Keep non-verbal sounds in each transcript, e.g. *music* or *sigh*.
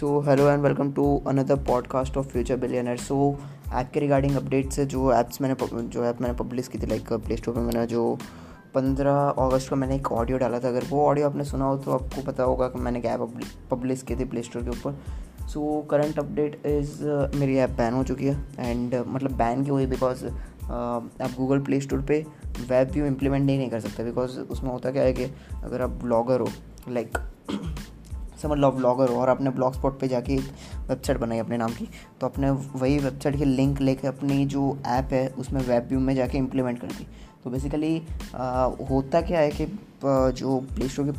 So hello and welcome to another podcast of future billionaire so app के regarding updates है जो apps मैंने जो ऐप मैंने पब्लिश की थी लाइक प्ले स्टोर पर मैंने जो पंद्रह अगस्त को मैंने एक ऑडियो डाला था। अगर वो ऑडियो आपने सुना हो तो आपको पता होगा कि मैंने क्या ऐप पब्लिश की थी प्ले स्टोर के ऊपर। सो करंट अपडेट इज़ मेरी ऐप बैन हो चुकी है। एंड uh, मतलब बैन क्यों हुई? बिकॉज़ uh, आप गूगल प्ले स्टोर पे वेब व्यू इम्प्लीमेंट नहीं, नहीं कर सकते। बिकॉज़ उसमें होता क्या है कि अगर आप ब्लॉगर हो लाइक समझ लो ब्लॉगर हो और अपने ब्लॉग स्पॉट पर जाके एक वेबसाइट बनाई अपने नाम की। तो अपने वही वेबसाइट की लिंक लेके अपनी जो ऐप है, उसमें वेब व्यू में जाके इम्प्लीमेंट कर दी तो बेसिकली होता क्या है कि जो प्ले स्टोर की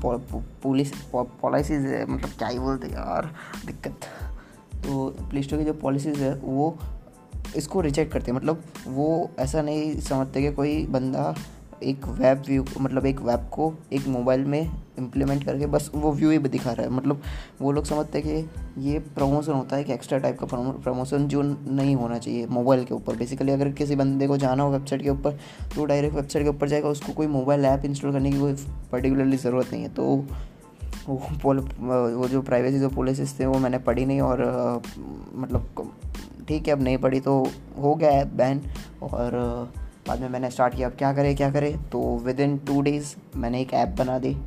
पुलिस पॉलिसीज़ है मतलब क्या ही बोलते यार, दिक्कत। तो प्ले स्टोर की जो पॉलिसीज़ है, वो इसको रिजेक्ट करते हैं। मतलब वो ऐसा नहीं समझते कि कोई बंदा एक वेब व्यू मतलब एक वेब को एक मोबाइल में इम्प्लीमेंट करके बस वो व्यू ही दिखा रहा है। मतलब वो लोग समझते हैं कि ये प्रमोशन होता है, एक एक्स्ट्रा टाइप का प्रमोशन जो नहीं होना चाहिए मोबाइल के ऊपर। बेसिकली अगर किसी बंदे को जाना हो वेबसाइट के ऊपर तो डायरेक्ट वेबसाइट के ऊपर जाएगा, उसको कोई मोबाइल ऐप इंस्टॉल करने की कोई पर्टिकुलरली ज़रूरत नहीं है। तो वो वो जो प्राइवेसी जो पॉलिसीज़ थे, वो मैंने पढ़ी नहीं और मतलब ठीक है, अब नहीं पढ़ी तो हो गया है बैन और बाद में मैंने स्टार्ट किया, अब क्या करें क्या करें? तो विद इन टू डेज़ मैंने एक ऐप बना दी।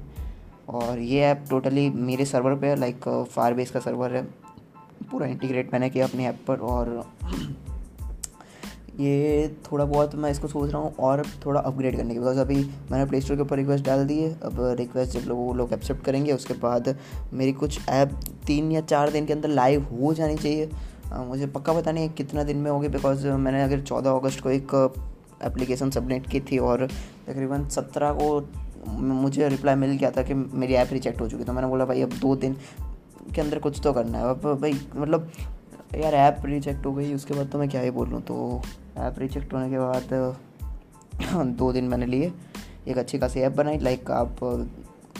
और ये ऐप टोटली मेरे सर्वर पे लाइक फायर बेस का सर्वर है। पूरा इंटीग्रेट मैंने किया अपने ऐप पर और ये थोड़ा बहुत मैं इसको सोच रहा हूँ और थोड़ा अपग्रेड करने की। बिकॉज़ अभी मैंने प्ले स्टोर के ऊपर रिक्वेस्ट डाल दी है। अब रिक्वेस्ट जब लोग, वो लोग एक्सेप्ट करेंगे, उसके बाद मेरी कुछ ऐप तीन या चार दिन के अंदर लाइव हो जानी चाहिए। मुझे पक्का पता नहीं कितना दिन में होगी बिकॉज़ मैंने अगर चौदह अगस्त को एक एप्लीकेशन सबमिट की थी और तकरीबन सत्रह को मुझे रिप्लाई मिल गया था कि मेरी ऐप रिजेक्ट हो चुकी तो मैंने बोला, भाई, अब दो दिन के अंदर कुछ तो करना है। अब भाई मतलब यार ऐप रिजेक्ट हो गई, उसके बाद तो मैं क्या ही बोलूँ? तो ऐप रिजेक्ट होने के बाद, *clears throat* दो दिन मैंने लिए। एक अच्छी खासी ऐप बनाई लाइक आप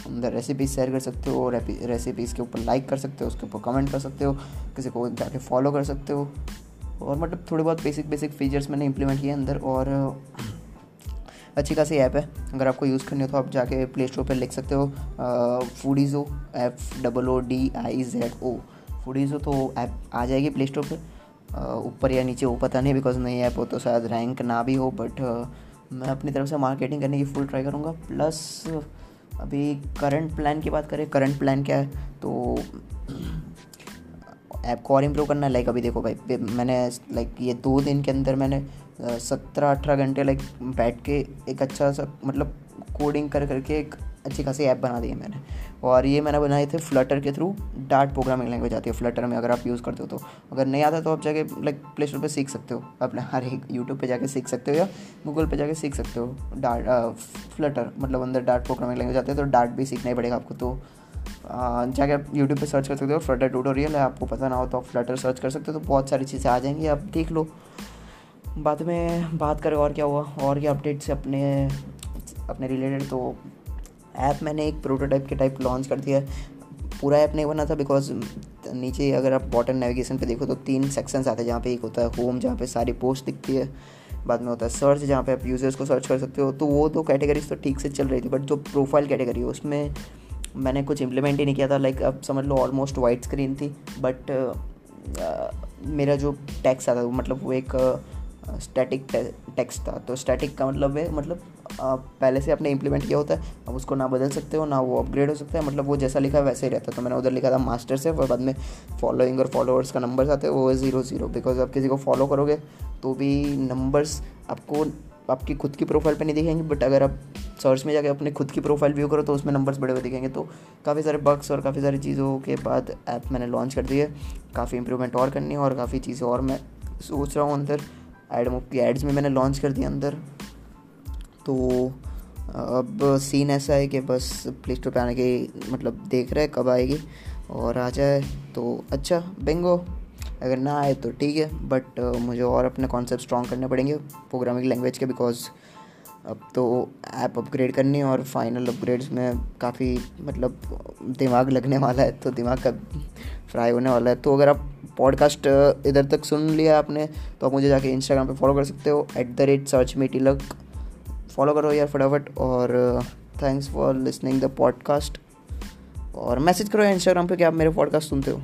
अंदर रेसिपीज़ शेयर कर सकते हो रेसिपीज़ के ऊपर लाइक कर सकते हो, उसके ऊपर कमेंट कर सकते हो, किसी को जाके फॉलो कर सकते हो। और मतलब थोड़े बहुत बेसिक बेसिक फीचर्स मैंने इंप्लीमेंट किए अंदर और अच्छी खासी ऐप है। अगर आपको यूज़ करनी हो तो आप जाके प्ले स्टोर पर लिख सकते हो Foodizo F double O D I Z O Foodizo तो ऐप आ जाएगी प्ले स्टोर पर ऊपर या नीचे वो पता नहीं बिकॉज़ नई ऐप हो तो शायद रैंक ना भी हो बट मैं अपनी तरफ़ से मार्केटिंग करने की फुल ट्राई करूँगा। प्लस अभी करंट प्लान की बात करें करंट प्लान क्या है? तो ऐप को और इम्प्रूव करना है लाइक अभी देखो भाई मैंने लाइक ये दो दिन के अंदर मैंने सत्रह अठारह घंटे लाइक बैठ के एक अच्छा सा मतलब कोडिंग कर करके एक अच्छी खासी ऐप बना दी है मैंने। और ये मैंने बनाए थे फ्लटर के थ्रू डार्ट प्रोग्रामिंग लैंग्वेज आती है। फ्लटर में अगर आप यूज़ करते हो तो। अगर नहीं आता तो आप जाके लाइक प्ले स्टोर पर सीख सकते हो। अपने, *laughs* हर एक यूट्यूब पर जाके सीख सकते हो या गूगल पर जाके सीख सकते हो। डार्ट फ्लटर मतलब अंदर डार्ट प्रोग्रामिंग लैंग्वेज आती है तो डार्ट भी सीखना ही पड़ेगा आपको। तो जाके आप यूट्यूब पे सर्च कर सकते हो फ्लटर ट्यूटोरियल है, आपको पता ना हो तो आप फ्लटर सर्च कर सकते हो तो बहुत सारी चीज़ें आ जाएँगी, आप देख लो। बाद में बात करें और क्या हुआ, और क्या अपडेट्स अपने अपने रिलेटेड तो ऐप मैंने एक प्रोटोटाइप के टाइप लॉन्च कर दिया पूरा ऐप नहीं बना था बिकॉज़ नीचे अगर आप बॉटम नेविगेशन पे देखो तो तीन सेक्शंस आते हैं, जहाँ पे एक होता है होम जहाँ पे सारी पोस्ट दिखती है। बाद में होता है सर्च जहाँ पे आप यूज़र्स को सर्च कर सकते हो तो वो दो कैटेगरीज तो ठीक से चल रही थी बट जो प्रोफ़ाइल कैटेगरी है, उसमें मैंने कुछ इम्प्लीमेंट ही नहीं किया था लाइक अब समझ लो ऑलमोस्ट वाइट स्क्रीन थी बट मेरा जो टैक्स आता था मतलब वो एक स्टैटिक टेक्स्ट था। तो स्टैटिक का मतलब है मतलब पहले से आपने इम्प्लीमेंट किया होता है, अब उसको ना बदल सकते हो, ना वो अपग्रेड हो सकता है। मतलब वो जैसा लिखा है, वैसे ही रहता है। तो मैंने उधर लिखा था मास्टर से और बाद में फॉलोइंग और फॉलोअर्स का नंबर्स आते हैं, वो ज़ीरो ज़ीरो बिकॉज़ आप किसी को फॉलो करोगे तो भी नंबर्स आपको आपकी खुद की प्रोफ़ाइल पे नहीं दिखेंगे बट अगर आप सर्च में जाकर अपने खुद की प्रोफ़ाइल व्यू करो तो उसमें नंबर्स बड़े हुए दिखेंगे। तो काफ़ी सारे बग्स और काफ़ी सारी चीज़ों के बाद ऐप मैंने लॉन्च कर दी है। काफ़ी इंप्रूवमेंट और करनी है और काफ़ी चीज़ें और मैं सोच रहा हूँ अंदर। एड की एड्स में मैंने लॉन्च कर दिया अंदर। तो अब सीन ऐसा है कि बस प्ले स्टोर पर आने की मतलब देख रहे हैं कब आएगी और आ जाए। तो अच्छा बेंगो अगर ना आए तो ठीक है बट मुझे और अपने कॉन्सेप्ट स्ट्रॉन्ग करने पड़ेंगे प्रोग्रामिंग लैंग्वेज के बिकॉज़ अब तो ऐप अपग्रेड करनी है और फाइनल अपग्रेड्स में काफ़ी मतलब दिमाग लगने वाला है तो दिमाग का फ्राई होने वाला है। तो अगर आप पॉडकास्ट इधर तक सुन लिया आपने तो आप मुझे जाके इंस्टाग्राम पे फॉलो कर सकते हो at the rate search me Tilak follow करो यार फटाफट और thanks for listening the podcast और मैसेज करो इंस्टाग्राम पे कि आप मेरे पॉडकास्ट सुनते हो।